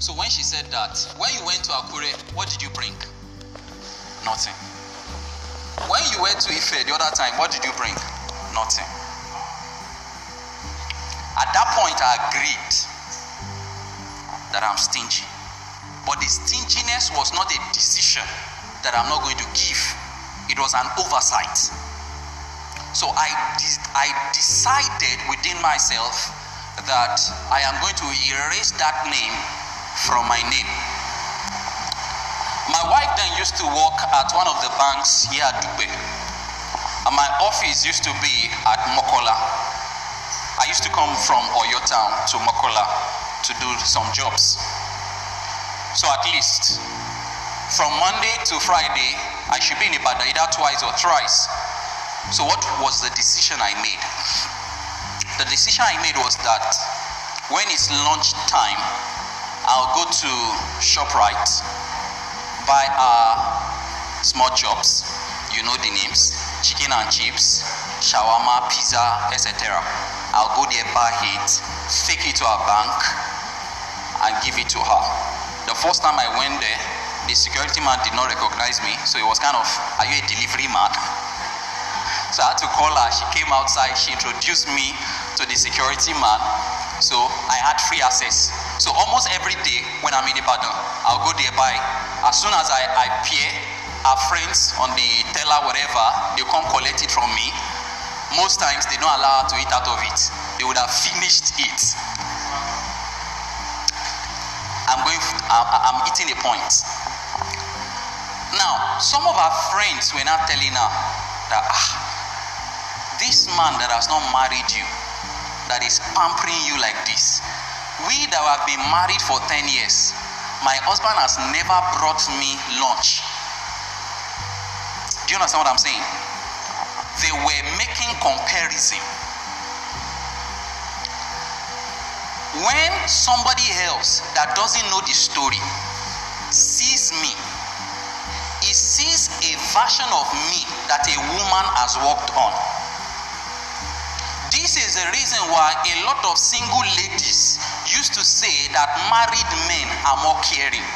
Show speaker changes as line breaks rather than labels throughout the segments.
So when she said that, when you went to Akure, what did you bring? Nothing. When you went to Ife the other time, what did you bring? Nothing. At that point, I agreed that I'm stingy. But the stinginess was not a decision that I'm not going to give, it was an oversight. So I, de- I decided within myself that I am going to erase that name from my name. My wife then used to work at one of the banks here at Dugbe. And my office used to be at Mokola. I used to come from Oyo town to Mokola to do some jobs. So at least from Monday to Friday, I should be in Ibadan either twice or thrice. So what was the decision I made? The decision I made was that when it's lunch time, I'll go to ShopRite, buy our small chops, you know the names, chicken and chips, shawarma, pizza, etc. I'll go there, buy it, take it to our bank, and give it to her. The first time I went there, the security man did not recognize me, so it was kind of, Are you a delivery man? So I had to call her. She came outside, she introduced me to the security man. So I had free access. So almost every day when I'm in Ibadan, I'll go there by as soon as I, I peer our friends on the teller, whatever, they come collect it from me. Most times they don't allow her to eat out of it. They would have finished it. I'm going, I'm, eating a point. Now, some of our friends were not telling her that ah, this man that has not married you, that is pampering you like this, we that have been married for 10 years, my husband has never brought me lunch. Do you understand what I'm saying? They were making comparison. When somebody else that doesn't know the story sees me, he sees a version of me that a woman has worked on. This is the reason why a lot of single ladies used to say that married men are more caring.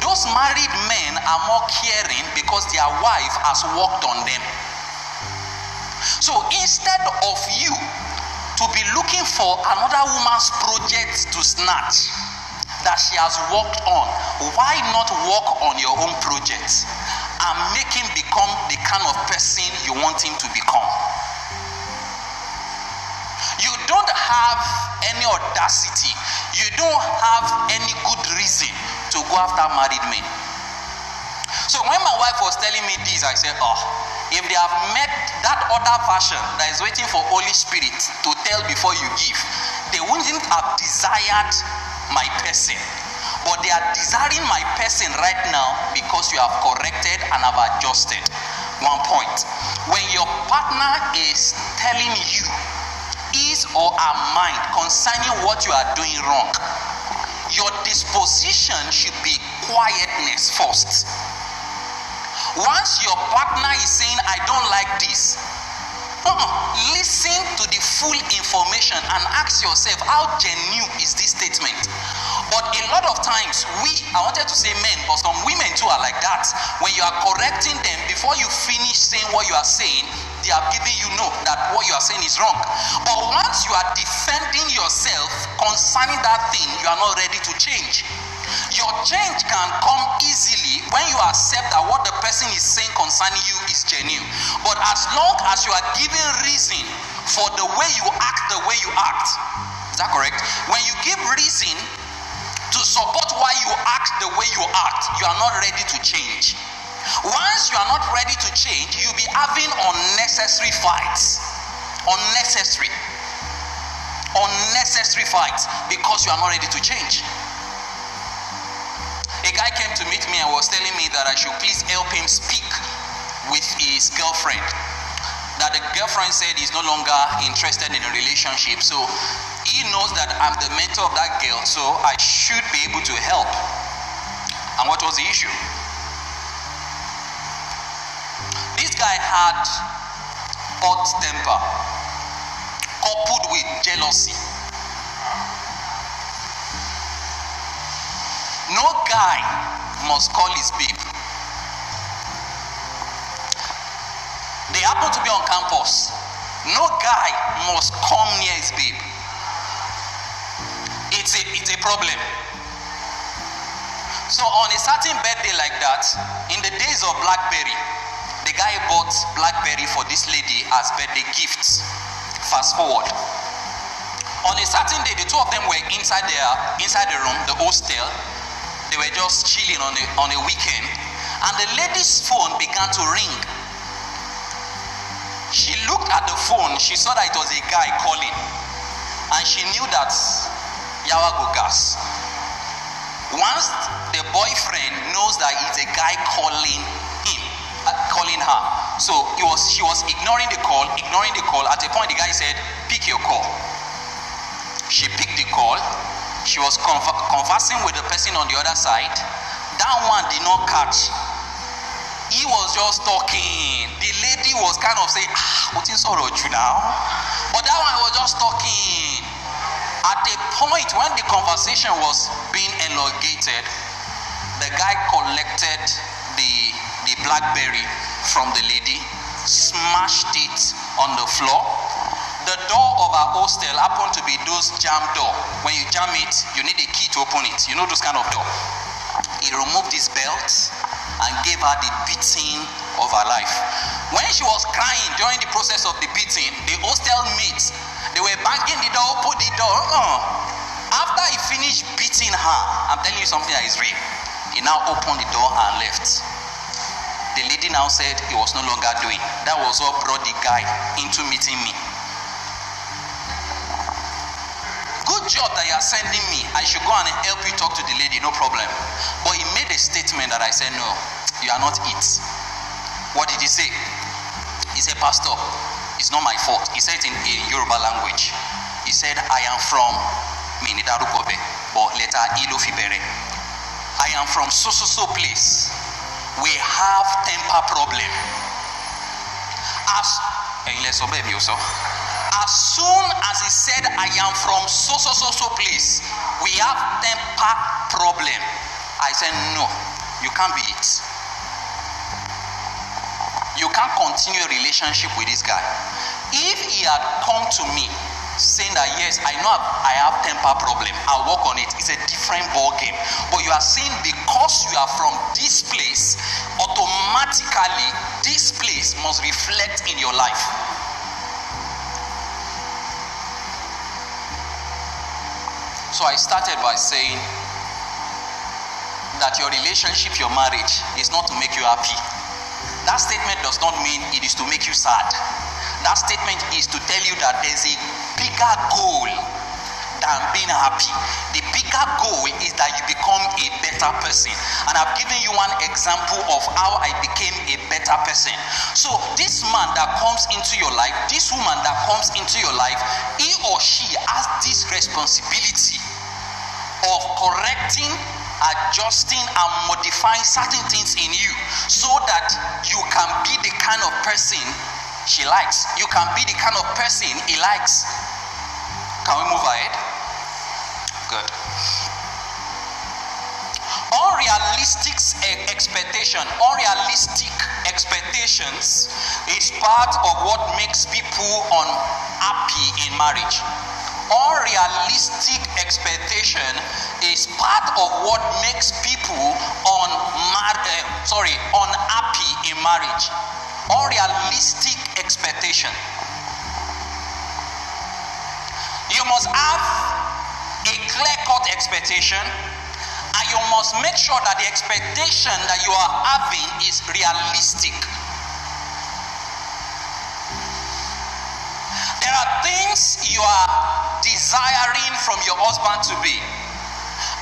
Those married men are more caring because their wife has worked on them. So instead of you to be looking for another woman's project to snatch that she has worked on, why not work on your own project and make him become the kind of person you want him to become? You don't have any audacity, you don't have any good reason to go after married men. So when my wife was telling me this, I said, Oh, if they have met that other version that is waiting for Holy Spirit to tell before you give, they wouldn't have desired my person. But they are desiring my person right now because you have corrected and have adjusted. One point. When your partner is telling you his or her mind concerning what you are doing wrong, your disposition should be quietness first. Once your partner is saying, I don't like this, listen to the full information and ask yourself, how genuine is this statement? But a lot of times, we, I wanted to say men, but some women too are like that. When you are correcting them, before you finish saying what you are saying, they are giving you know that what you are saying is wrong. But once you are defending yourself concerning that thing, you are not ready to change. Your change can come easily when you accept that what the person is saying concerning you is genuine. But as long as you are giving reason for the way you act, the way you act, is that correct? When you give reason to support why you act the way you act, you are not ready to change. Once you are not ready to change, you'll be having unnecessary fights. Unnecessary. Unnecessary fights because you are not ready to change. A guy came to meet me and was telling me that I should please help him speak with his girlfriend. That the girlfriend said he's no longer interested in a relationship. So he knows that I'm the mentor of that girl, so I should be able to help. And what was the issue? Guy had hot temper coupled with jealousy. No guy must call his babe. They happen to be on campus. No guy must come near his babe. It's a, it's a problem. So on a certain birthday like that, in the days of Blackberry, the guy bought Blackberry for this lady as birthday gifts. Fast forward. On a certain day, the two of them were inside their inside the room, the hostel. They were just chilling on a on a weekend, and the lady's phone began to ring. She looked at the phone, she saw that it was a guy calling, and she knew that Yawa go gas. Once the boyfriend knows that it's a guy calling calling her, so he was she was ignoring the call, ignoring the call. At a point, the guy said, "Pick your call." She picked the call. She was conver- conversing with the person on the other side. That one did not catch. He was just talking. The lady was kind of saying, ah, what is sorrow you now? But that one was just talking. At the point when the conversation was being elongated, the guy collected the, the blackberry from the lady, smashed it on the floor, the door of our hostel happened to be those jam door. When you jam it, you need a key to open it. You know those kind of door. He removed his belt and gave her the beating of her life. When she was crying during the process of the beating, the hostel mates they were banging the door, open the door. Uh-uh. After he finished beating her, I'm telling you something that is real. He now opened the door and left. The lady now said he was no longer doing. That was what brought the guy into meeting me. Good job that you are sending me. I should go and help you talk to the lady, no problem. But he made a statement that I said, No, you are not it. What did he say? He said, Pastor, it's not my fault. He said it in, in Yoruba language. He said, I am from Minidarukobe, but later Ilofibere. I am from so so so place. We have temper problem. As as soon as he said, I am from so so so so place, we have temper problem. I said, No, you can't be it. You can't continue a relationship with this guy. If he had come to me saying that yes, I know I have temper problem, I'll work on it. It's a different ball game. But you are saying because you are from this place, automatically this place must reflect in your life. So I started by saying that your relationship, your marriage is not to make you happy. That statement does not mean it is to make you sad. That statement is to tell you that there's a bigger goal than being happy. The bigger goal is that you become a better person. And I've given you one example of how I became a better person. So, this man that comes into your life, this woman that comes into your life, he or she has this responsibility of correcting adjusting and modifying certain things in you so that you can be the kind of person she likes. You can be the kind of person he likes. Can we move ahead? Good. Unrealistic expectation, unrealistic expectations is part of what makes people unhappy in marriage unrealistic expectation is part of what makes people on uh, sorry unhappy in marriage unrealistic expectation you must have a clear-cut expectation and you must make sure that the expectation that you are having is realistic there are things you are desiring from your husband to be,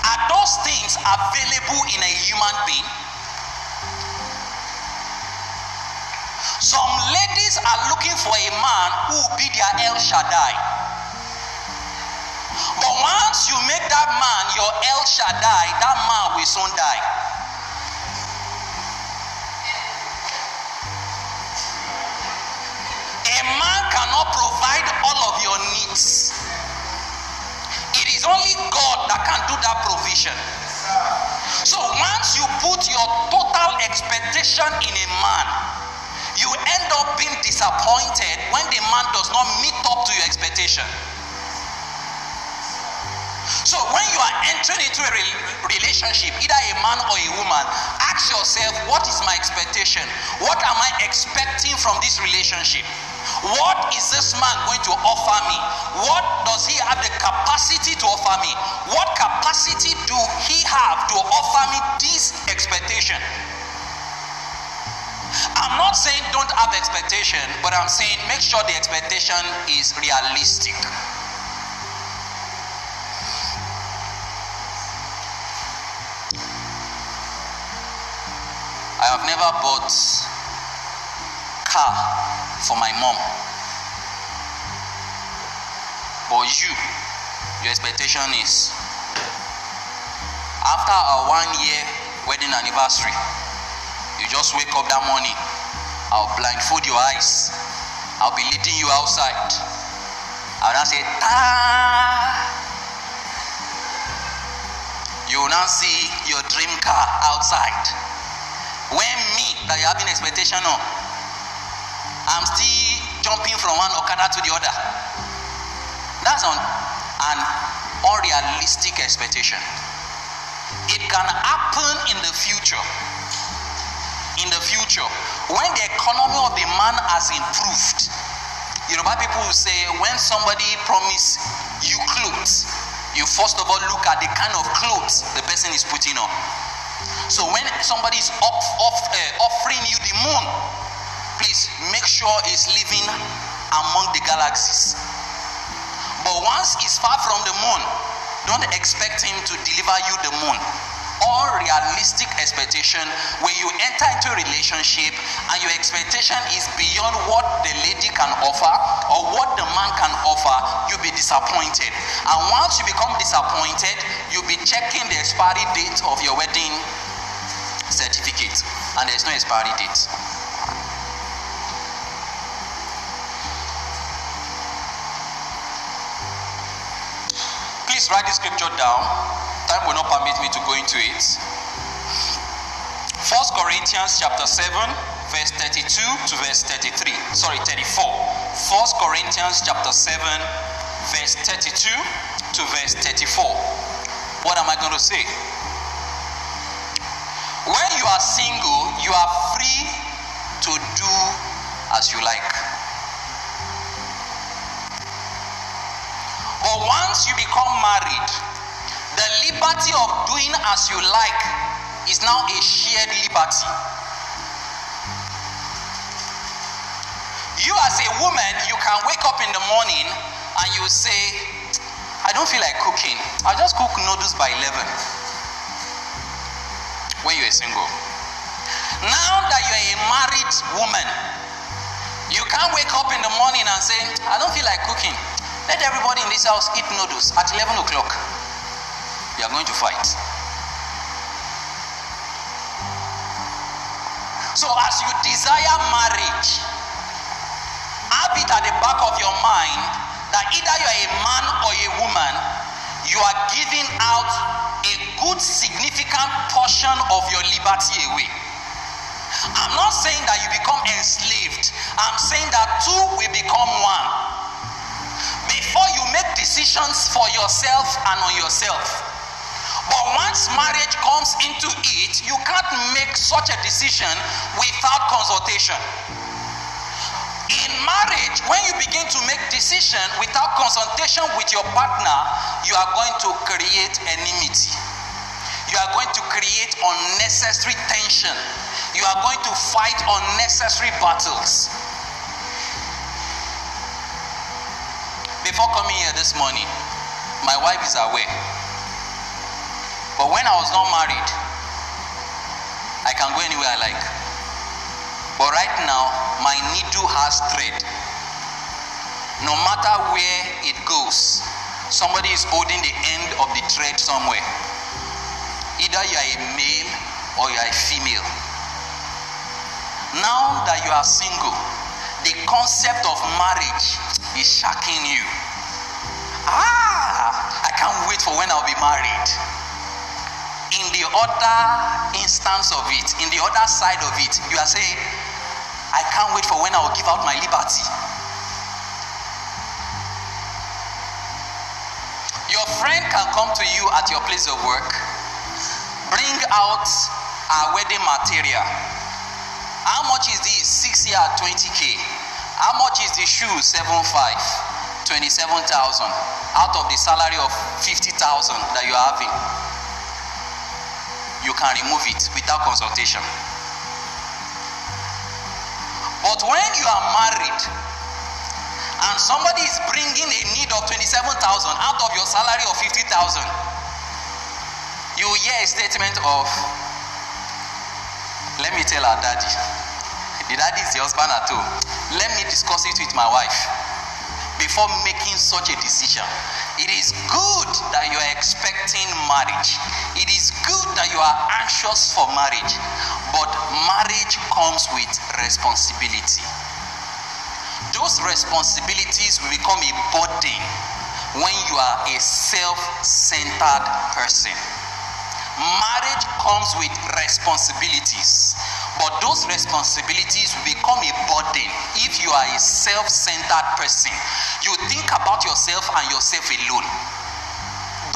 are those things available in a human being? Some ladies are looking for a man who will be their El Shaddai. You make that man your El Shaddai, that man will soon die. A man cannot provide all of your needs. It's only God that can do that provision. So once you put your total expectation in a man, you end up being disappointed when the man does not meet up to your expectation. So when you are entering into a relationship, either a man or a woman, ask yourself, what is my expectation? What am I expecting from this relationship? What is this man going to offer me? What does he have the capacity to offer me? What capacity do he have to offer me this expectation? I'm not saying don't have expectation, but I'm saying make sure the expectation is realistic. Have never bought car for my mom. But you, your expectation is after our one year wedding anniversary, you just wake up that morning, I'll blindfold your eyes, I'll be leading you outside. I'll now say, Ta! You will now see your dream car outside. When me that you having expectation of, I'm still jumping from one okada to the other. That's on an unrealistic expectation. It can happen in the future. In the future, when the economy of the man has improved, Yoruba people will say when somebody promise you clothes, you first of all look at the kind of clothes the person is putting on. So when somebody is off, off, uh, offering you the moon, please make sure it's living among the galaxies. But once it's far from the moon, don't expect him to deliver you the moon. All realistic expectation when you enter into a relationship and your expectation is beyond what the lady can offer or what the man can offer, you'll be disappointed. And once you become disappointed, you'll be checking the expiry date of your wedding certificate and there's no expiry date. Please write the scripture down. Time will not permit me to go into it. First Corinthians chapter 7, verse 32 to verse 33. Sorry, 34. First Corinthians chapter 7, verse 32 to verse 34. What am I going to say? When you are single, you are free to do as you like. But once you become married, the liberty of doing as you like is now a shared liberty. You, as a woman, you can wake up in the morning and you say, I don't feel like cooking. I'll just cook noodles by 11 when you're single. Now that you're a married woman, you can't wake up in the morning and say, I don't feel like cooking. Let everybody in this house eat noodles at 11 o'clock. You are going to fight. So, as you desire marriage, have it at the back of your mind that either you're a man or a woman, you are giving out good significant portion of your liberty away. I'm not saying that you become enslaved. I'm saying that two will become one. Before you make decisions for yourself and on yourself. But once marriage comes into it, you can't make such a decision without consultation in marriage when you begin to make decision without consultation with your partner you are going to create enmity you are going to create unnecessary tension you are going to fight unnecessary battles before coming here this morning my wife is aware but when i was not married i can go anywhere i like but right now, my needle has thread. No matter where it goes, somebody is holding the end of the thread somewhere. Either you are a male or you are a female. Now that you are single, the concept of marriage is shocking you. Ah, I can't wait for when I'll be married. in the other instance of it, in the other side of it, you are saying, I can't wait for when I will give out my liberty. Your friend can come to you at your place of work, bring out our wedding material. How much is this? 6 year 20k. How much is the shoe? 7.5. 27,000 out of the salary of 50,000 that you are having. You can remove it without consultation. But when you are married and somebody is bringing a need of 27,000 out of your salary of 50,000, you hear a statement of, let me tell our daddy. The daddy is the husband at home. Let me discuss it with my wife before making such a decision. It is good that you are expecting marriage. It is good that you are anxious for marriage. But marriage comes with responsibility. Those responsibilities will become a burden when you are a self centered person. Marriage comes with responsibilities. But those responsibilities will become a burden if you are a self centered person. You think about yourself and yourself alone.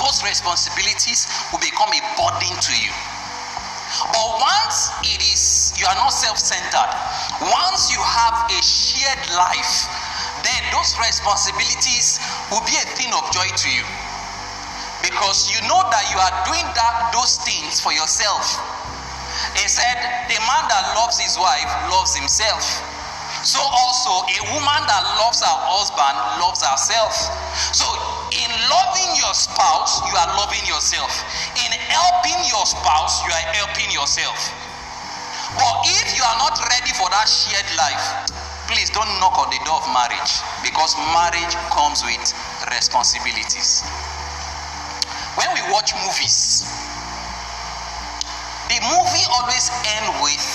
Those responsibilities will become a burden to you. But once it is, you are not self centered, once you have a shared life, then those responsibilities will be a thing of joy to you. Because you know that you are doing that, those things for yourself he said, The man that loves his wife loves himself. So also, a woman that loves her husband loves herself. So, in loving your spouse, you are loving yourself. In helping your spouse, you are helping yourself. But if you are not ready for that shared life, please don't knock on the door of marriage because marriage comes with responsibilities. When we watch movies, the movie always end with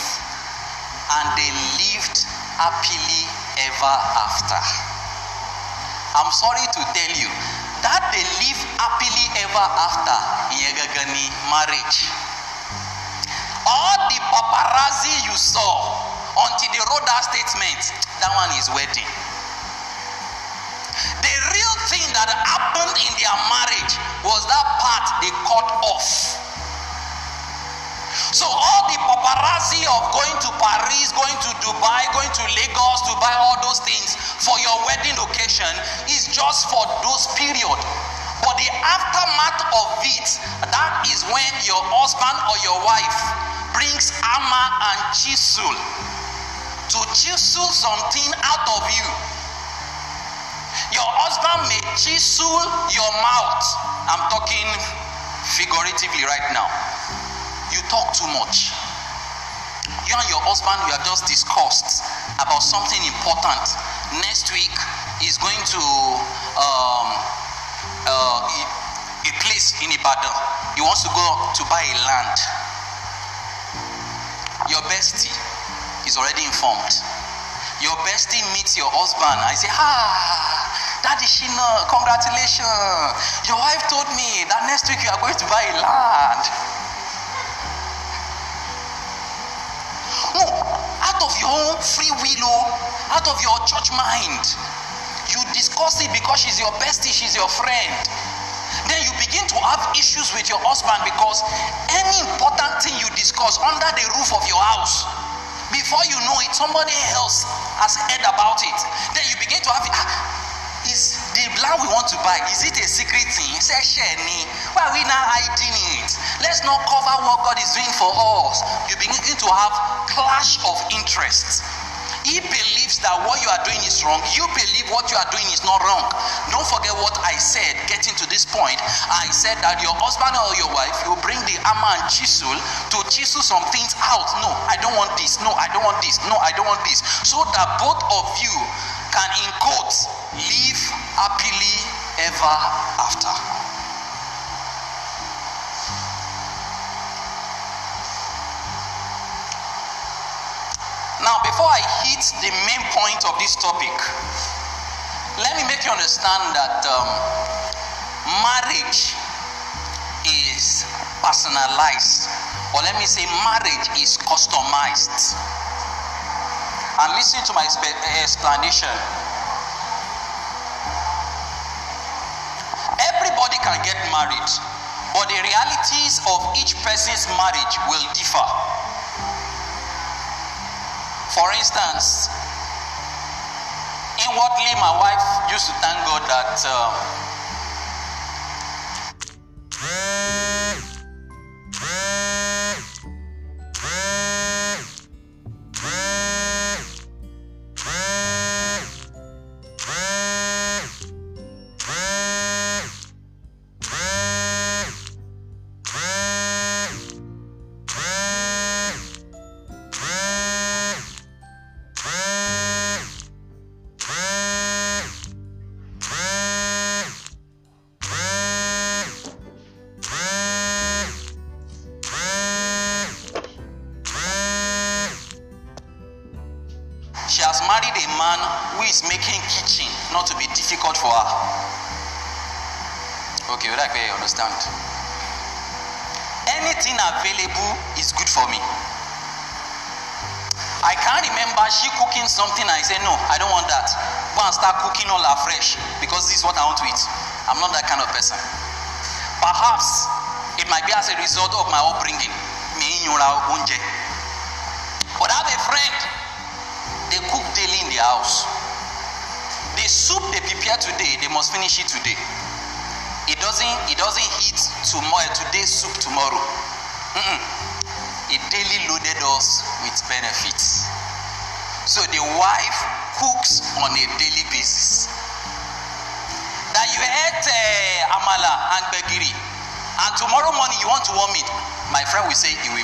and they lived happily ever after. I'm sorry to tell you that they live happily ever after ìyẹn gangan ni marriage. All the paparazzi you saw until they wrote that statement that one is wedding that happened in their marriage was that part they cut off so all the paparazzi of going to Paris, going to Dubai, going to Lagos to buy all those things for your wedding occasion is just for those period. But the aftermath of it, that is when your husband or your wife brings hammer and chisel to chisel something out of you. Your husband may chisel your mouth. I'm talking figuratively right now you talk too much. You and your husband, you are just discussed about something important. Next week is going to um, uh, a place in Ibadan. He wants to go to buy a land. Your bestie is already informed. Your bestie meets your husband. I say, ah, Daddy Shina, congratulations. Your wife told me that next week you are going to buy a land. No, out of your own free will, oh, out of your church mind, you discuss it because she's your bestie, she's your friend. Then you begin to have issues with your husband because any important thing you discuss under the roof of your house, before you know it, somebody else has heard about it. Then you begin to have. Ah, land we want to buy. Is it a secret thing? Say share ni why are we now hiding it? Let's not cover what god is doing for us. You begin to have clash of interests. He believes that what you are doing is wrong. You believe what you are doing is not wrong. Don't forget what i said getting to this point. I said that your husband or your wife will bring the hammer and chisel to chisel some things out. No i don't want this. No i don't want this. No i don't want this. So that both of you can in quotes live happily ever after. Now, before I hit the main point of this topic, let me make you understand that um, marriage is personalized, or let me say, marriage is customized. And listen to my explanation. Everybody can get married, but the realities of each person's marriage will differ. For instance, inwardly, my wife used to thank God that. Uh,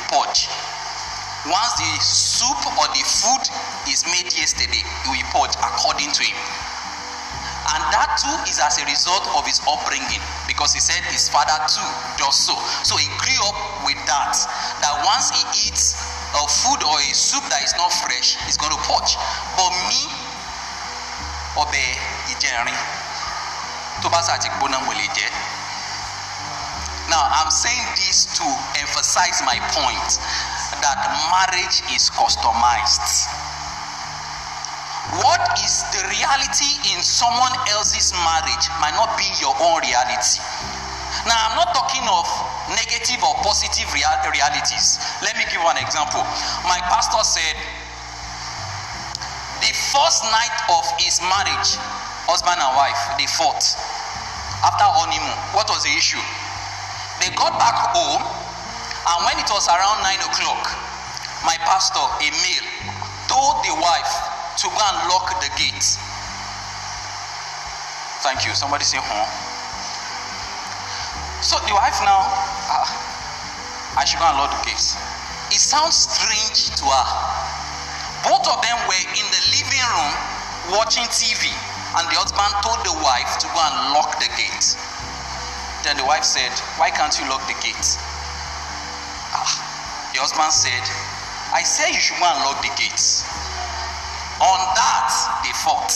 purge. Once the soup or the food is made yesterday, he will purge according to him. And that too is as a result of his upbringing because he said his father too does so. So he grew up with that. That once he eats a food or a soup that is not fresh is going to poach. But me, obe ìjẹrin tó bá ṣàti gbóná mo. Now I'm saying this to emphasize my point that marriage is customized. What is the reality in someone else's marriage might not be your own reality. Now, I'm not talking of negative or positive real- realities. Let me give one example. My pastor said the first night of his marriage, husband and wife, they fought after honeymoon. What was the issue? Got back home, and when it was around nine o'clock, my pastor, male, told the wife to go and lock the gate. Thank you. Somebody say, huh? So the wife now, uh, I should go and lock the case. It sounds strange to her. Both of them were in the living room watching TV, and the husband told the wife to go and lock the gate. Then the wife said, Why can't you lock the gate? Ah, the husband said, I said you should go and lock the gates. On that, they fought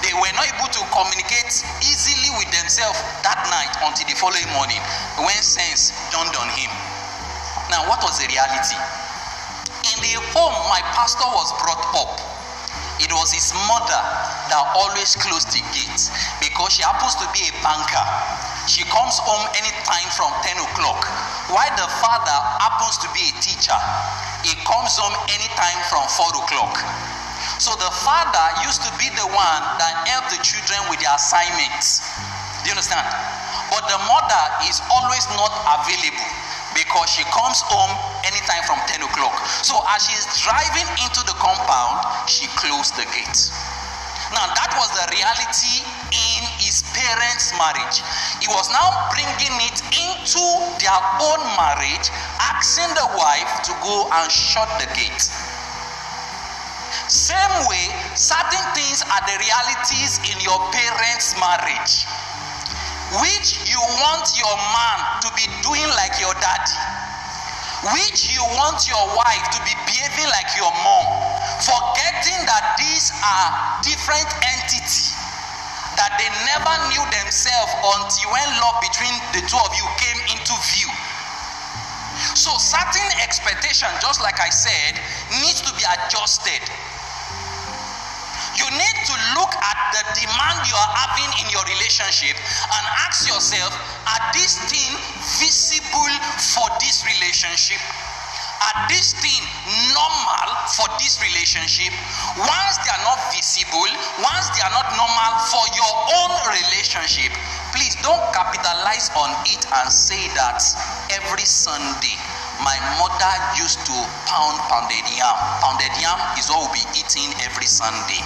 they were not able to communicate easily with themselves that night until the following morning when sense dawned on him. Now, what was the reality? In the home my pastor was brought up, it was his mother that always closed the gate because she happens to be a banker. She comes home anytime from 10 o'clock, while the father happens to be a teacher. He comes home anytime from 4 o'clock. So the father used to be the one that helped the children with their assignments. Do you understand? But the mother is always not available because she comes home anytime from 10 o'clock. So as she's driving into the compound, she closed the gate. Now, that was the reality in parents' marriage. He was now bringing it into their own marriage, asking the wife to go and shut the gate. Same way, certain things are the realities in your parents' marriage, which you want your man to be doing like your daddy, which you want your wife to be behaving like your mom, forgetting that these are different entities that they never knew themselves until when love between the two of you came into view So certain expectation, just like I said, needs to be adjusted. You need to look at the demand you are having in your relationship and ask yourself, are these things visible for this relationship? Are these things normal for this relationship? Once they are not visible, once they are not normal for your own relationship, please don't capitalize on it and say that every Sunday my mother used to pound pounded yam. Pounded yam is what we'll be eating every Sunday.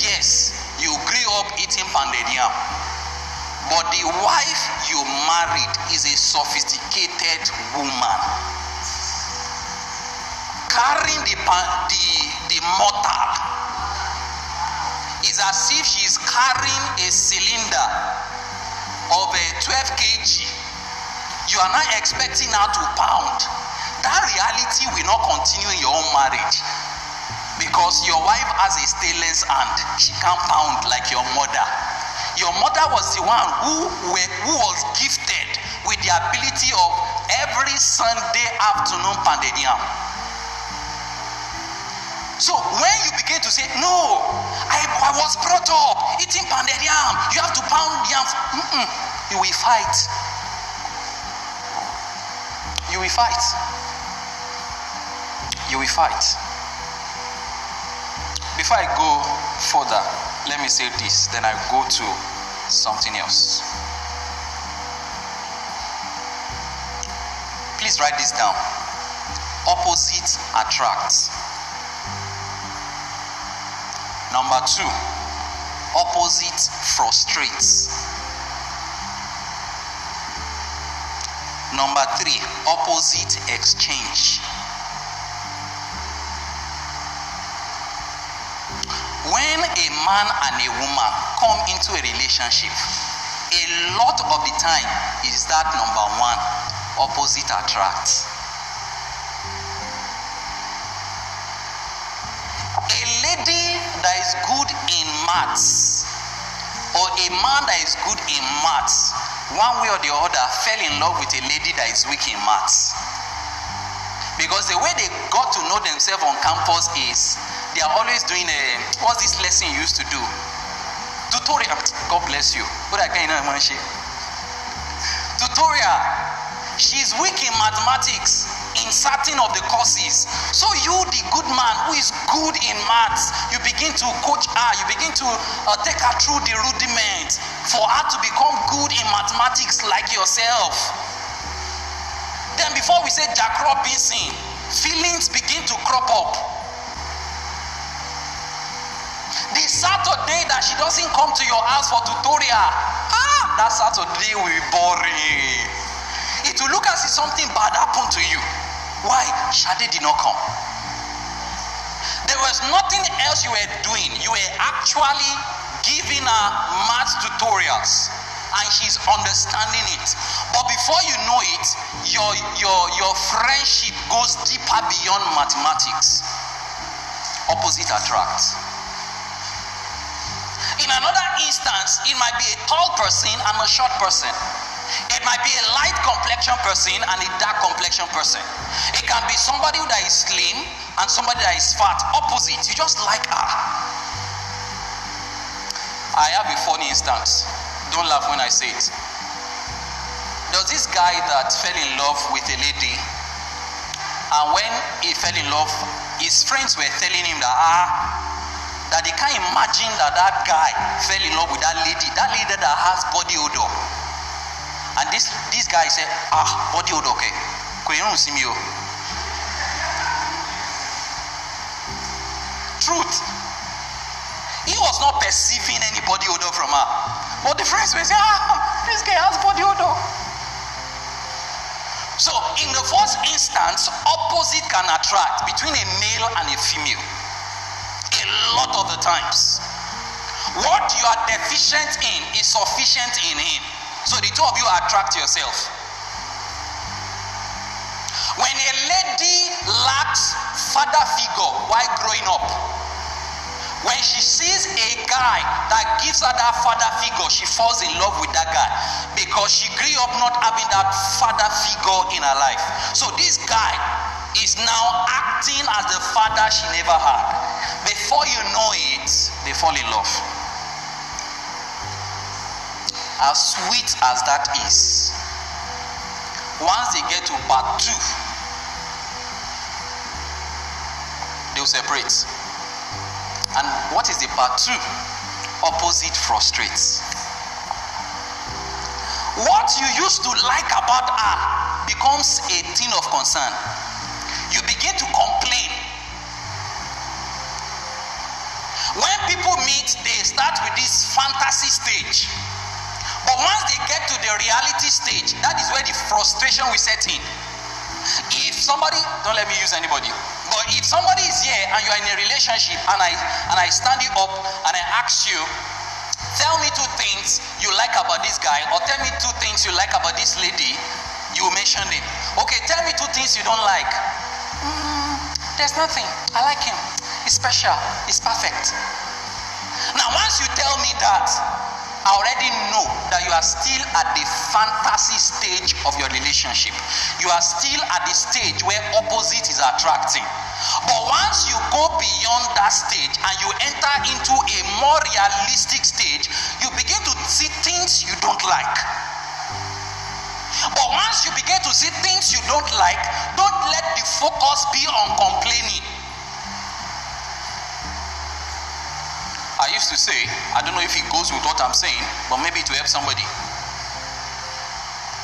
Yes, you grew up eating pounded yam. But the wife you married is a sophisticated woman. Carrying the, the, the mortar is as if she's carrying a cylinder of a 12 kg. You are not expecting her to pound. That reality will not continue in your own marriage because your wife has a stainless hand. She can't pound like your mother. Your mother was the one who, were, who was gifted with the ability of every Sunday afternoon pounded yam. So when you begin to say, No, I, I was brought up eating pounded yam, you have to pound yam. Mm-mm. You will fight. You will fight. You will fight. Before I go further, let me say this, then I go to something else. Please write this down. Opposite attracts. Number two, opposite frustrates. Number three, opposite exchange. A man and a woman come into a relationship a lot of the time is that number one opposite attracts. a lady that is good in maths or a man that is good in maths one way or the other fell in love with a lady that is weak in maths because the way they got to know themselves on campus is they are always doing a what's this lesson you used to do? Tutorial. God bless you. But i can't know tutorial. She's weak in mathematics in certain of the courses. So you the good man who is good in maths you begin to coach her. You begin to uh, take her through the rudiment for her to become good in mathematics like yourself. Then before we say jack robinson feelings begin to crop up Saturday that she doesn't come to your house for tutorial, ah, that Saturday will be boring. It will look as if something bad happened to you. Why? Shade did not come. There was nothing else you were doing. You were actually giving her math tutorials and she's understanding it. But before you know it, your your your friendship goes deeper beyond mathematics. Opposite attracts. Another instance, it might be a tall person and a short person. It might be a light complexion person and a dark complexion person. It can be somebody that is slim and somebody that is fat. Opposite. You just like her. I have a funny instance. Don't laugh when I say it. There was this guy that fell in love with a lady, and when he fell in love, his friends were telling him that ah, that they can't imagine that that guy fell in love with that lady, that lady that has body odor. And this this guy said, ah, body odor, okay. see me. Truth. He was not perceiving any body odor from her. But the friends were saying, ah, this guy has body odor. So, in the first instance, opposite can attract between a male and a female. Lot of the times. What you are deficient in is sufficient in him. So the two of you attract yourself. When a lady lacks father figure while growing up, When she sees a guy that gives her that father figure, she falls in love with that guy because she grew up not having that father figure in her life. So this guy is now acting as the father she never had. Before you know it, they fall in love. As sweet as that is, once they get to part two, they'll separate. And what is the part two? Opposite frustrates. What you used to like about her becomes a thing of concern. Meet, they start with this fantasy stage. But once they get to the reality stage, that is where the frustration will set in. If somebody, don't let me use anybody, but if somebody is here and you are in a relationship and I and I stand you up and I ask you, tell me two things you like about this guy, or tell me two things you like about this lady, you mention it. Okay, tell me two things you don't like. Mm, there's nothing. I like him. He's special. He's perfect. Now, once you tell me that, I already know that you are still at the fantasy stage of your relationship. You are still at the stage where opposite is attracting. But once you go beyond that stage and you enter into a more realistic stage, you begin to see things you don't like. But once you begin to see things you don't like, don't let the focus be on complaining. I used to say, I don't know if it goes with what I'm saying, but maybe to help somebody.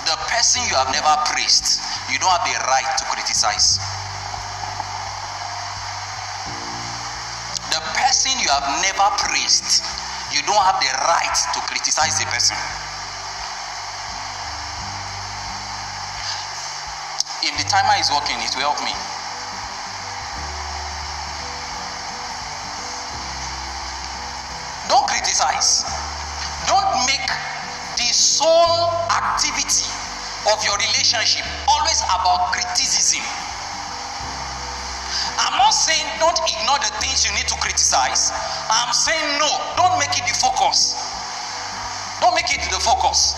The person you have never praised, you don't have the right to criticize. The person you have never praised, you don't have the right to criticize the person. If the timer is working, it will help me. Don't. Don't make the sole activity of your relationship always about criticism. I'm not saying don't ignore the things you need to criticize. I'm saying no, don't make it the focus. Don't make it the focus.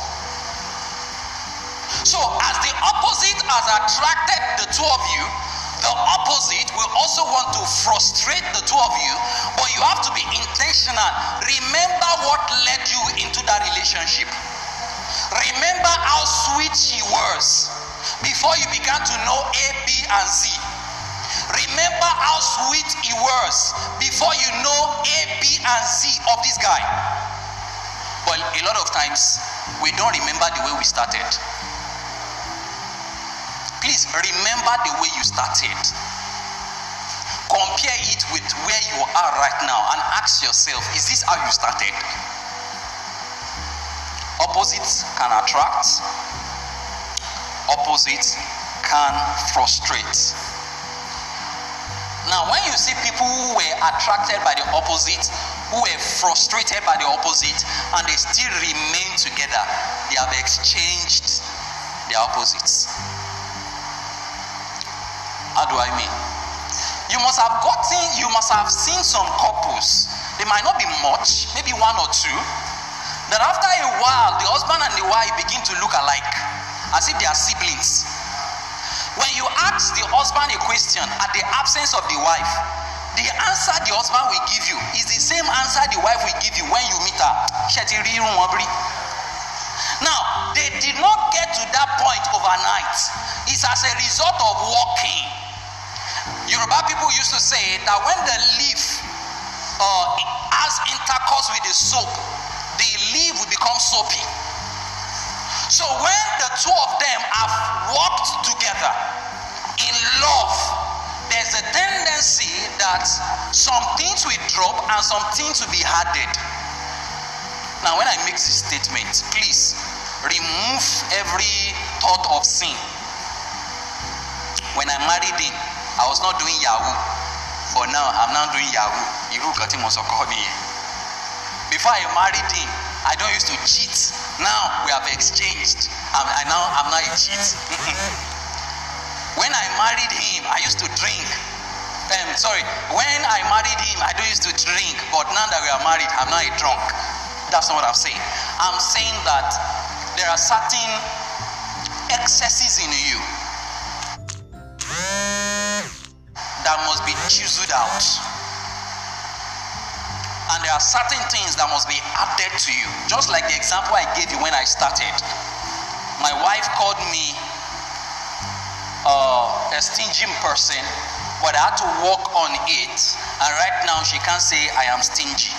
So, as the opposite has attracted the two of you, the opposite will also want to frustrate the two of you, you have to be intentional. Remember what led you into that relationship. Remember how sweet she was before you began to know A, B, and Z. Remember how sweet he was before you know A, B, and Z of this guy. But a lot of times, we don't remember the way we started. Please remember the way you started. Compare it with where you are right now and ask yourself is this how you started? Opposites can attract, opposites can frustrate. Now, when you see people who were attracted by the opposite, who were frustrated by the opposite, and they still remain together, they have exchanged their opposites. How do I mean? You must have gotten, you must have seen some couples, they might not be much, maybe one or two, that after a while, the husband and the wife begin to look alike, as if they are siblings. When you ask the husband a question at the absence of the wife, the answer the husband will give you is the same answer the wife will give you when you meet her. Now, they did not get to that point overnight. It's as a result of walking. Yoruba people used to say that when the leaf uh, has intercourse with the soap, the leaf will become soapy. So when the two of them have walked together in love, there's a tendency that some things will drop and some things will be added. Now, when I make this statement, please remove every thought of sin. When I married him, I was not doing Yahoo, but now I'm now doing Yahoo. Irú kan tí mo sọ kọ́ nìyẹn. Before I married him, I don't used to cheat. Now we have exchanged. I'm, I now I'm not a cheat. when I married him, I used to drink. Um, sorry, when I married him, I don't used to drink, but now that we are married, I'm not a drunk. That's not what I'm saying. I'm saying that there are certain excesses in you that must be chiseled out. And there are certain things that must be added to you. Just like the example I gave you when I started. My wife called me uh, a stingy person, but I had to work on it. And right now, she can't say I am stingy.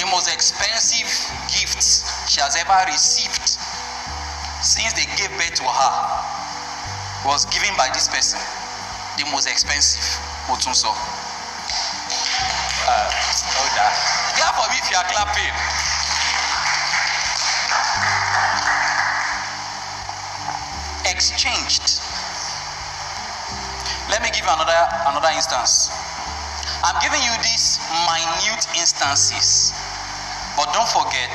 The most expensive gifts she has ever received since they gave birth to her was given by this person. The most expensive, that. Ah, Clap for me if you are clapping. Exchanged. Let me give you another another instance. I'm giving you these minute instances, but don't forget,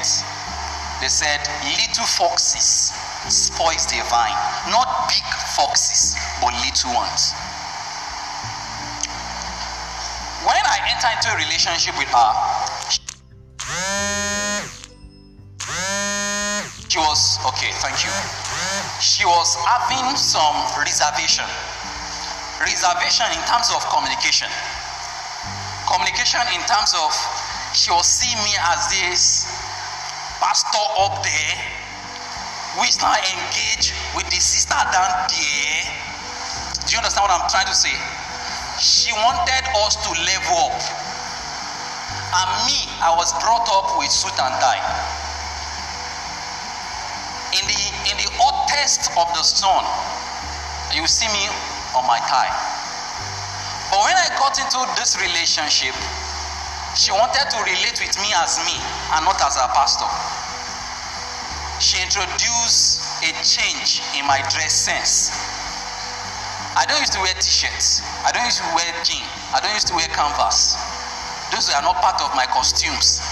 they said little foxes spoils the vine, not big foxes, but little ones. When I enter into a relationship with her, she was okay, thank you. She was having some reservation. Reservation in terms of communication. Communication in terms of she was seeing me as this pastor up there, which now engage with the sister down there. Do you understand what I'm trying to say? she wanted us to level up. And me, I was brought up with suit and tie. In the in the hottest of the sun, you see me on my tie. But when I got into this relationship, she wanted to relate with me as me and not as a pastor. She introduced a change in my dress sense. I don't used to wear t-shirts. I don't used to wear jean. I don't used to wear canvas. Those are not part of my costumes.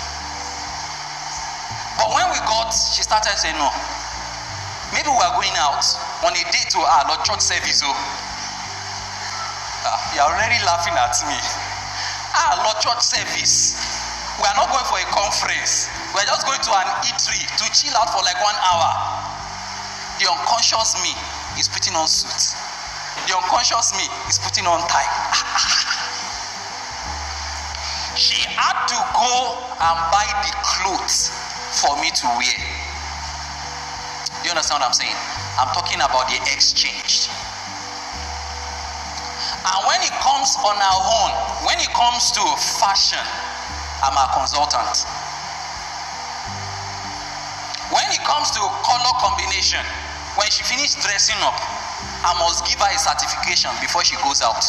But when we got, she started saying no. Maybe we are going out on a date to our Lord church service. Oh, uh, you are already laughing at me. Our Lord church service. We are not going for a conference. We are just going to an eatery to chill out for like one hour. The unconscious me is putting on suits. The unconscious me is putting on tie. she had to go and buy the clothes for me to wear. Do you understand what I'm saying? I'm talking about the exchange. And when it comes on our own, when it comes to fashion, I'm a consultant. When it comes to color combination, when she finished dressing up, I must give her a certification before she goes out.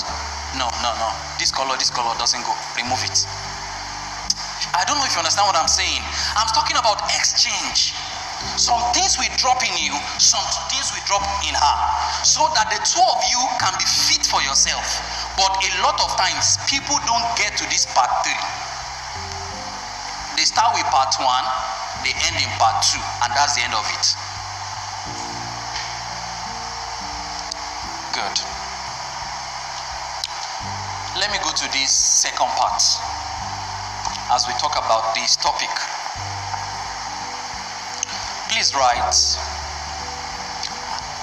No, no, no. This color, this color doesn't go. Remove it. I don't know if you understand what I'm saying. I'm talking about exchange. Some things we drop in you, some things we drop in her, so that the two of you can be fit for yourself. But a lot of times, people don't get to this part three. They start with part one, they end in part two, and that's the end of it. Good. Let me go to this second part as we talk about this topic. Please write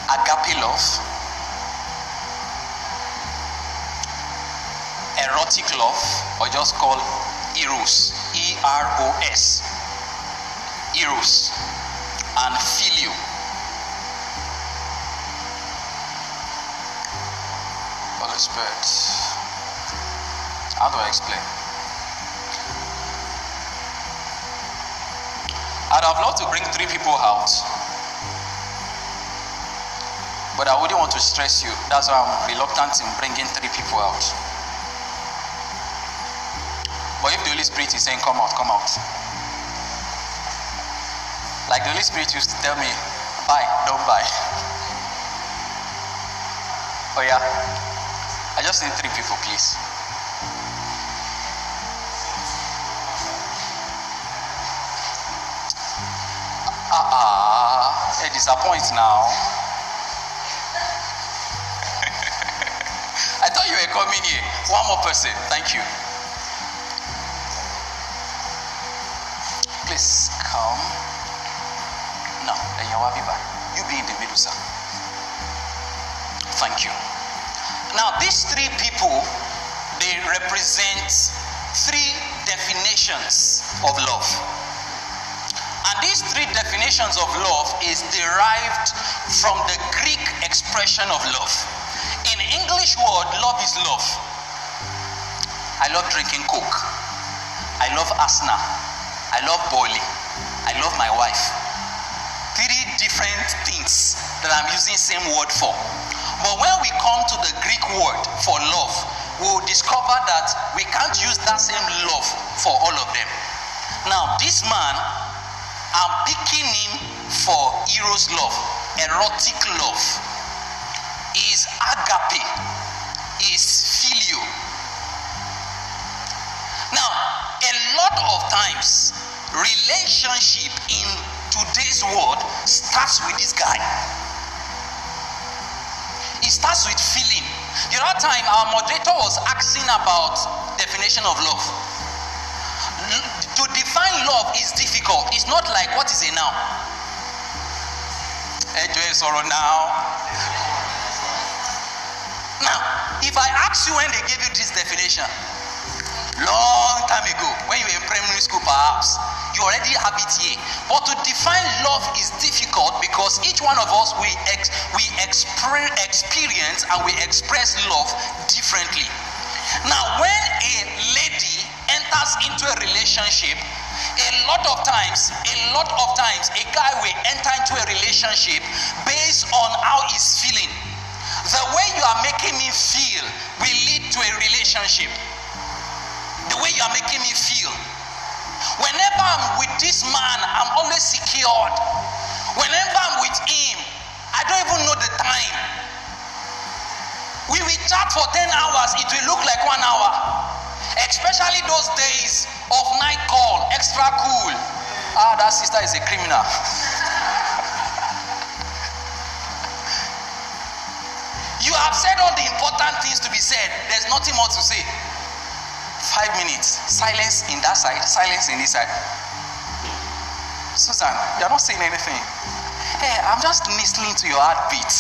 agape love, erotic love, or just call eros, E R O S, eros, and phileo. Spirit. How do I explain? I'd have loved to bring three people out. But I wouldn't want to stress you. That's why I'm reluctant in bringing three people out. But if the Holy Spirit is saying, come out, come out. Like the Holy Spirit used to tell me, buy, don't buy. Oh yeah just need three people, please. Ah, uh, uh, it now. I thought you were coming here. One more person. Thank you. Please come. No, and you will be back. You be in the middle, sir. Thank you. Now, these three people, they represent three definitions of love. And these three definitions of love is derived from the Greek expression of love. In English word, love is love. I love drinking Coke. I love Asna. I love Bolly. I love my wife. Three different things that I'm using same word for. But when we come to the Greek word for love, we'll discover that we can't use that same love for all of them. Now, this man, I'm picking him for eros love, erotic love, is agape, is phileo. Now, a lot of times, relationship in today's world starts with this guy. Starts with feeling. The other time, our moderator was asking about definition of love. To define love is difficult. It's not like what is a now. Now, if I ask you when they gave you this definition, long time ago, when you were in primary school, perhaps, you already have it here. But to define love is difficult because each one of us we ex- we expre- experience and we express love differently. Now, when a lady enters into a relationship, a lot of times, a lot of times, a guy will enter into a relationship based on how he's feeling. The way you are making me feel will lead to a relationship. The way you are making me feel. Whenever I'm with this man, I'm always secured. Whenever I'm with him, I don't even know the time. We will chat for 10 hours, it will look like one hour. Especially those days of night call, extra cool. Ah, that sister is a criminal. you have said all the important things to be said, there's nothing more to say. Five minutes, silence in that side, silence in this side. Susan, you're not saying anything. Hey, I'm just listening to your heartbeat.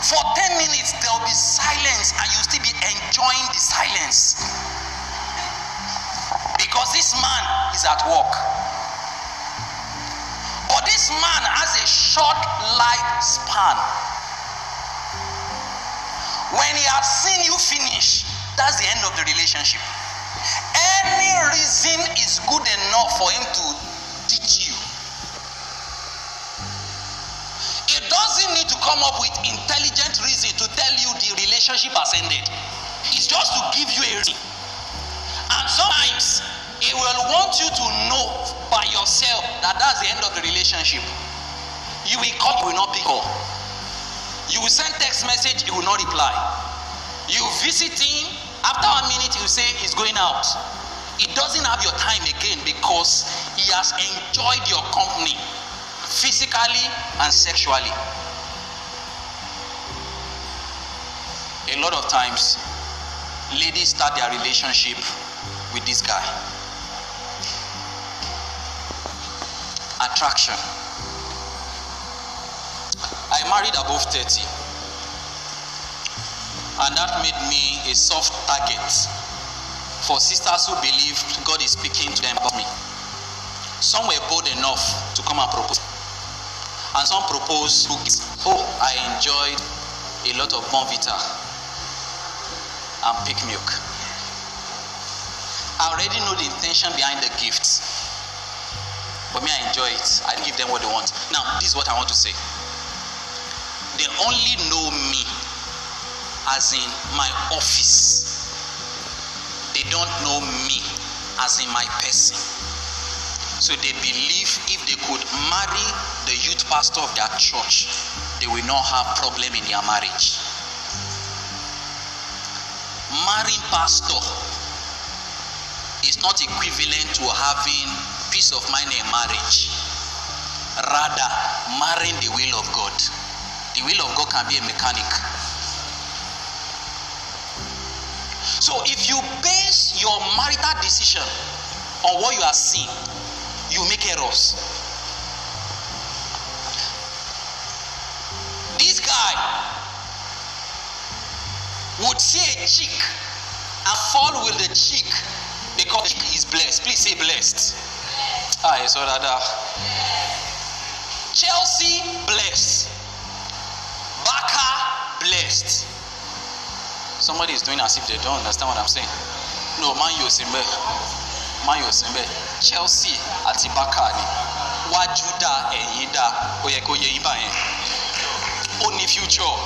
For 10 minutes, there will be silence, and you'll still be enjoying the silence. Because this man is at work. But this man has a short lifespan. When he has seen you finish, that's the end of the relationship. Any reason is good enough for him to teach you. It doesn't need to come up with intelligent reason to tell you the relationship has ended. It's just to give you a reason. And sometimes he will want you to know by yourself that that's the end of the relationship. You will call, you will not pick up. You will send text message, he will not reply. You visit him, after one minute, will say he's going out. He doesn't have your time again because he has enjoyed your company physically and sexually. A lot of times, ladies start their relationship with this guy. Attraction. I married above 30, and that made me a soft target for sisters who believe God is speaking to them about me. Some were bold enough to come and propose, and some proposed Oh, I enjoyed a lot of Bournvita and Peak milk. I already know the intention behind the gifts. But me, I enjoy it. I give them what they want. Now, this is what I want to say. They only know me as in my office. They don't know me as in my person. So they believe if they could marry the youth pastor of their church, they will not have problem in their marriage. Marrying pastor is not equivalent to having peace of mind in marriage. Rather, marrying the will of God. The will of God can be a mechanic. So if you base your marital decision on what you are seeing, you make errors. This guy would see a chick and fall with the chick because he is blessed. Please say blessed. Ah, yes, that. Chelsea blessed. Blessed. Somebody is doing as if they don't understand what I'm saying. No, Man U Simbe. Man U Simbe. Chelsea àti Barca ni. Wájú dá ẹ̀yìn dá. Ó yẹ kó future.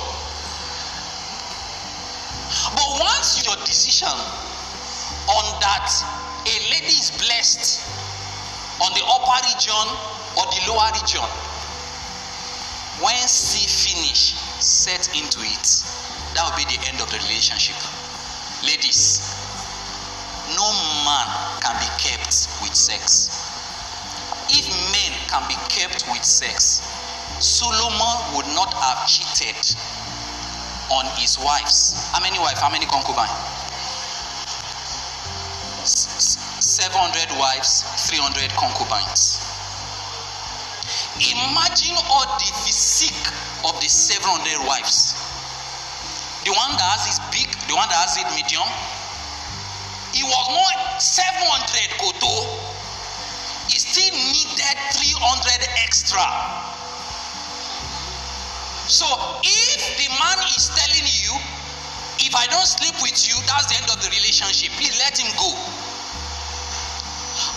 But once your decision on that a lady is blessed on the upper region or the lower region, when C finish, set into it that will be the end of the relationship. Ladies, no man can be kept with sex. If men can be kept with sex, Solomon would not have cheated on his wives. How many wives? How many concubines? 700 wives, 300 concubines. Imagine all the physique of the 700 wives the one that has it big, the one that has it medium. It was not 700 koto. He still needed 300 extra. So if the man is telling you, if I don't sleep with you, that's the end of the relationship, please let him go.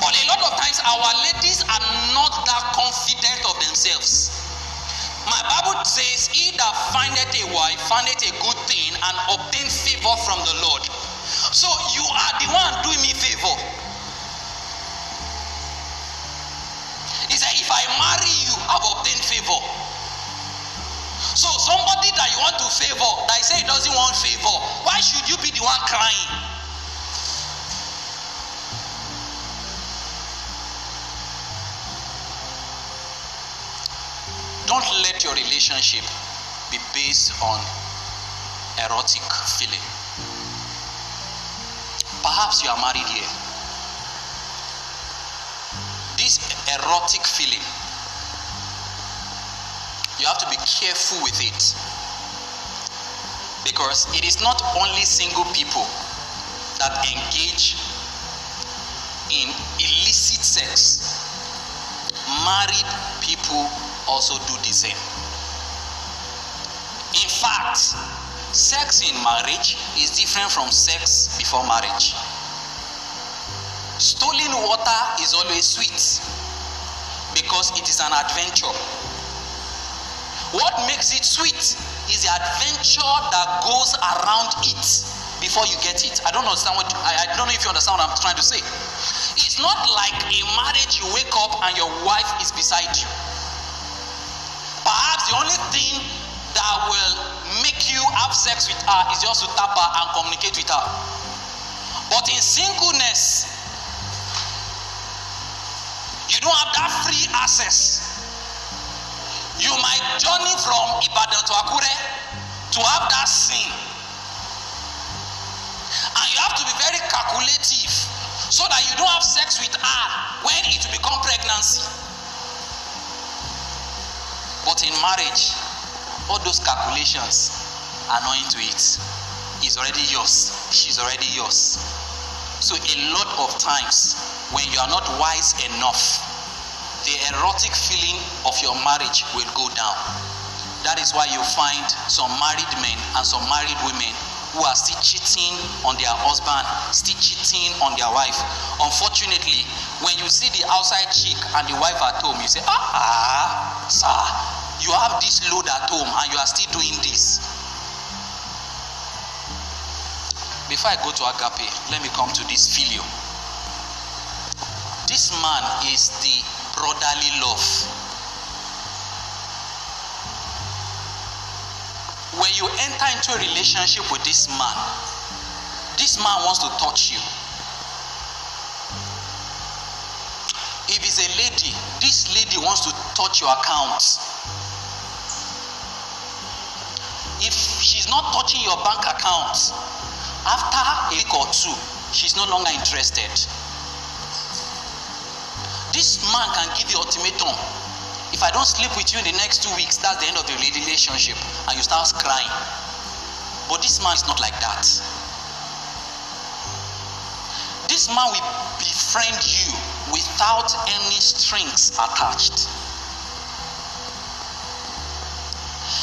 But a lot of times, our ladies are not that confident of themselves. My Bible says, He that findeth a wife findeth a good thing and obtain favor from the Lord. So you are the one doing me favor. He said, If I marry you, I've obtained favor. So somebody that you want to favor, that I say he doesn't want favor, why should you be the one crying? Don't let your relationship be based on erotic feeling. Perhaps you are married here. This erotic feeling, you have to be careful with it. Because it is not only single people that engage in illicit sex, married people also do the same. In fact, sex in marriage is different from sex before marriage. Stolen water is always sweet because it is an adventure. What makes it sweet is the adventure that goes around it before you get it. I don't understand what I, I don't know if you understand what I'm trying to say. It's not like a marriage you wake up and your wife is beside you. The only thing that will make you have sex with her is just to tap her and communicate with her. But in singleness, you don't have that free access. You might journey from Ibadan to Akure to have that scene. And you have to be very calculative so that you don't have sex with her when it will become pregnancy. But in marriage, all those calculations are not into it. It's already yours. She's already yours. So a lot of times, when you are not wise enough, the erotic feeling of your marriage will go down. That is why you find some married men and some married women who are still cheating on their husband, still cheating on their wife. Unfortunately, when you see the outside chick and the wife at home, you say, ah, ah sir, you have this load at home and you are still doing this. Before I go to agape, let me come to this filio. This man is the brotherly love. when you enter into a relationship with this man, this man wants to touch you. If it's a lady, this lady wants to touch your account. Not touching your bank account, After a week or two, she's no longer interested. This man can give you ultimatum. If I don't sleep with you in the next two weeks, that's the end of the relationship, and you start crying. But this man is not like that. This man will befriend you without any strings attached.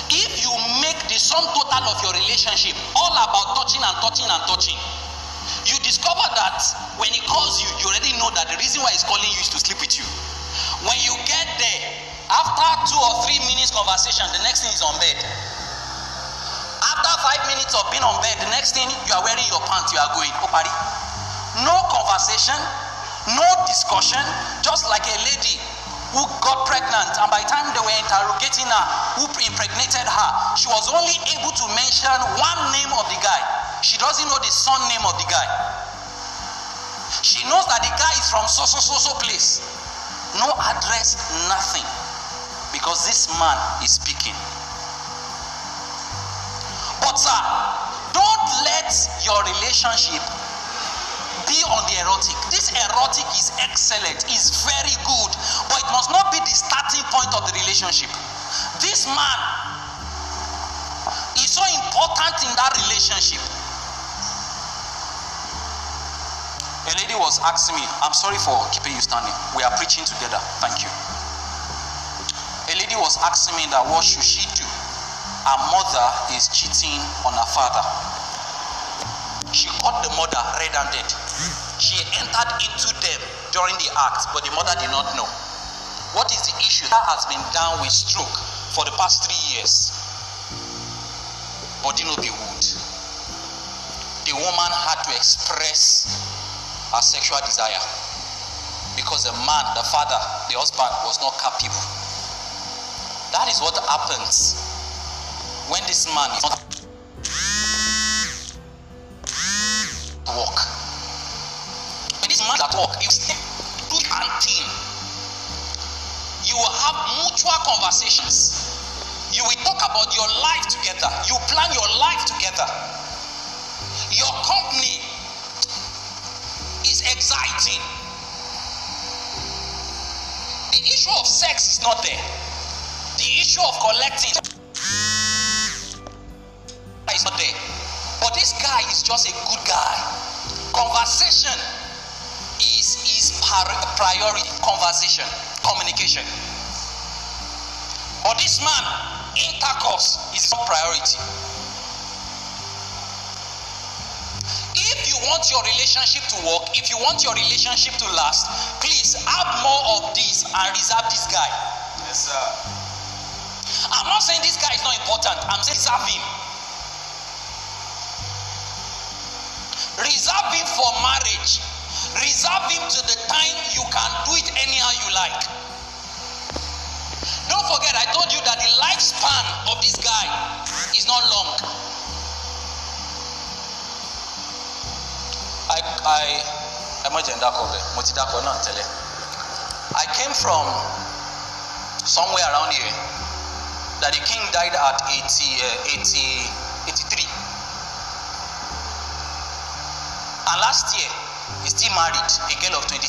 If you make the sum total of your relationship all about touching and touching and touching, you discover that when he calls you, you already know that the reason why he's calling you is to sleep with you. When you get there, after two or three minutes conversation, the next thing is on bed. After five minutes of being on bed, the next thing you are wearing your pants, you are going, oh, party. No conversation, no discussion, just like a lady who got pregnant, and by the time they were interrogating her, who impregnated her, she was only able to mention one name of the guy. She doesn't know the son name of the guy. She knows that the guy is from so so so so place. No address, nothing. Because this man is speaking. But sir, don't let your relationship be on the erotic. This erotic is excellent, is very good, but it must not be the starting point of the relationship. This man is so important in that relationship. A lady was asking me, I'm sorry for keeping you standing. We are preaching together. Thank you. A lady was asking me that what should she do? Her mother is cheating on her father. She caught the mother red handed. She entered into them during the act, but the mother did not know. What is the issue? That has been down with stroke for the past three years. But did not be wound. The woman had to express her sexual desire because the man, the father, the husband was not capable. That is what happens when this man is not at work, you and team. You will have mutual conversations. You will talk about your life together. You plan your life together. Your company is exciting. The issue of sex is not there. The issue of collecting is not there. But this guy is just a good guy. Conversation priority. Conversation, communication. But this man, intercourse is not priority. If you want your relationship to work, if you want your relationship to last, please add more of this and reserve this guy.
Yes, sir.
I'm not saying this guy is not important. I'm saying reserve him. Reserve him for marriage. Reserve him to the time you can do it anyhow you like. Don't forget, I told you that the lifespan of this guy is not long. I I náà tẹ́lẹ̀. I came from somewhere around here that the king died at 80, uh, 80, 83. And last year, he still married a girl of 26.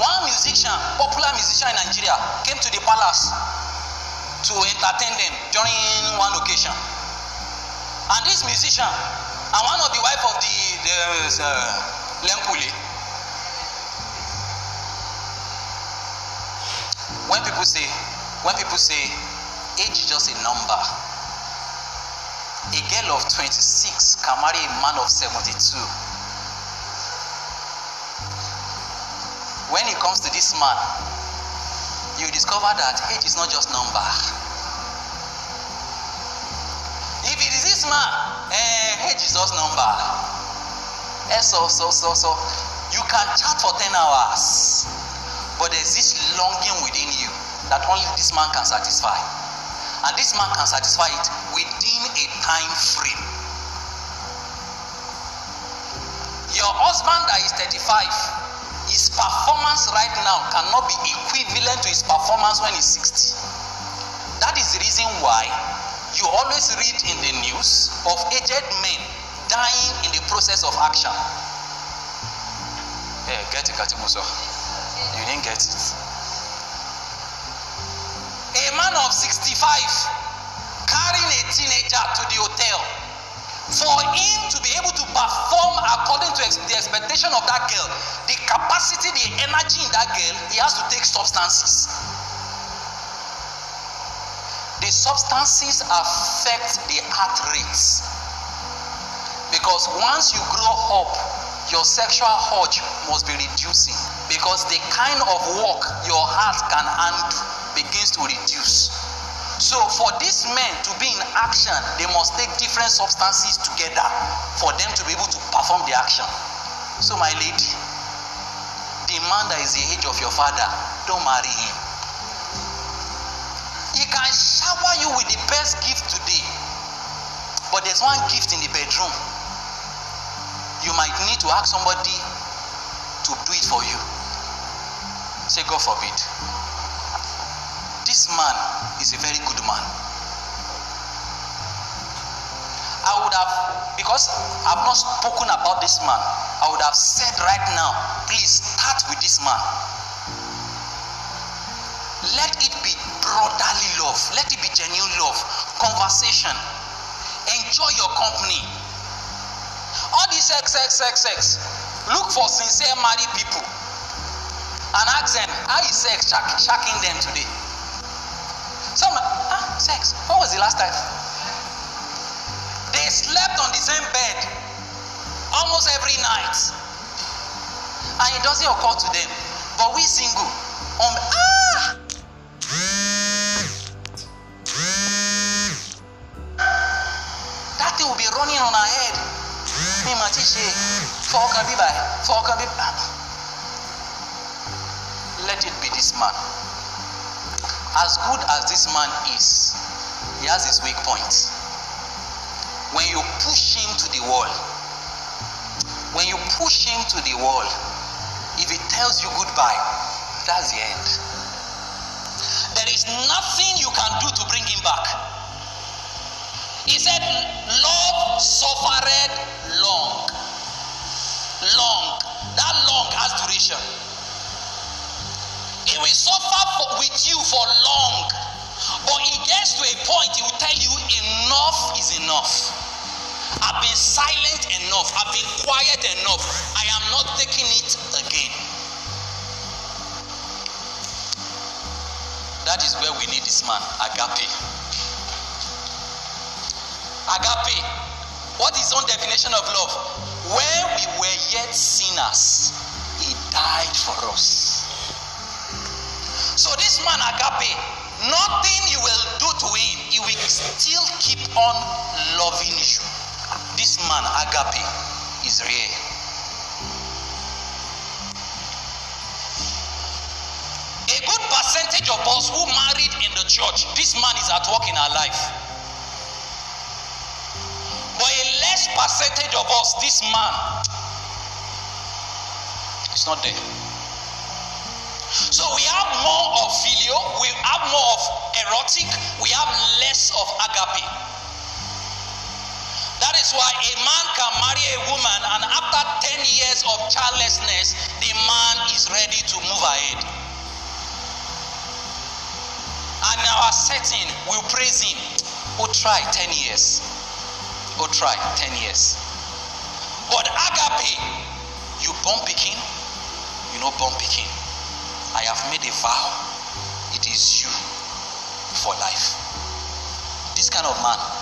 One musician, popular musician in Nigeria, came to the palace to entertain them during one occasion. And this musician, and one of the wife of the, the uh, Lempule, when people say, when people say, age is just a number, a girl of 26 can marry a man of 72. When it comes to this man, you discover that age is not just number. If it is this man, eh, age is just number. Eh, so, so, so, so, you can chat for 10 hours, but there's this longing within you that only this man can satisfy. And this man can satisfy it time frame. Your husband that is 35, his performance right now cannot be equivalent to his performance when he's 60. That is the reason why you always read in the news of aged men dying in the process of action. Hey, get it, Katimuso. You didn't get it. A man of 65 carrying a teenager to the hotel for him to be able to perform according to the expectation of that girl, the capacity, the energy in that girl, he has to take substances. The substances affect the heart rates. Because once you grow up, your sexual urge must be reducing. Because the kind of work your heart can handle. So, for these men to be in action, they must take different substances together for them to be able to perform the action. So, my lady, the man that is the age of your father, don't marry him. He can shower you with the best gift today, but there's one gift in the bedroom. You might need to ask somebody to do it for you. Say, God forbid this man is a very good man. I would have, because I've not spoken about this man, I would have said right now, please start with this man. Let it be brotherly love, let it be genuine love, conversation, enjoy your company. All this sex, sex, sex, sex. Look for sincere married people and ask them how is sex shacking them today. Some ah, sex. When was the last time? They slept on the same bed almost every night. And it doesn't occur to them. But we single. Um, ah! That thing will be running on our head. Me mati ṣe fọkàn bíbá fọkàn bíbá. Let as good as this man is, he has his weak points. When you push him to the wall, when you push him to the wall, if he tells you goodbye, that's the end. There is nothing you can do to bring him back. He said, Love suffered long. Long. That long has duration. Will suffer with you for long. But he gets to a point, he will tell you, enough is enough. I've been silent enough. I've been quiet enough. I am not taking it again. That is where we need this man, agape. Agape. What is own definition of love? Where we were yet sinners, he died for us. Man agape, nothing you will do to him, he will still keep on loving you. This man agape is real. A good percentage of us who married in the church, this man is at work in our life. But a less percentage of us, this man is not there. So we have more of phileo, we have more of erotic, we have less of agape. That is why a man can marry a woman, and after 10 years of childlessness, the man is ready to move ahead. And our setting will praise him. We'll try 10 years. We'll try 10 years. But agape, you born picking, you know born picking. I have made a vow. It is you for life. This kind of man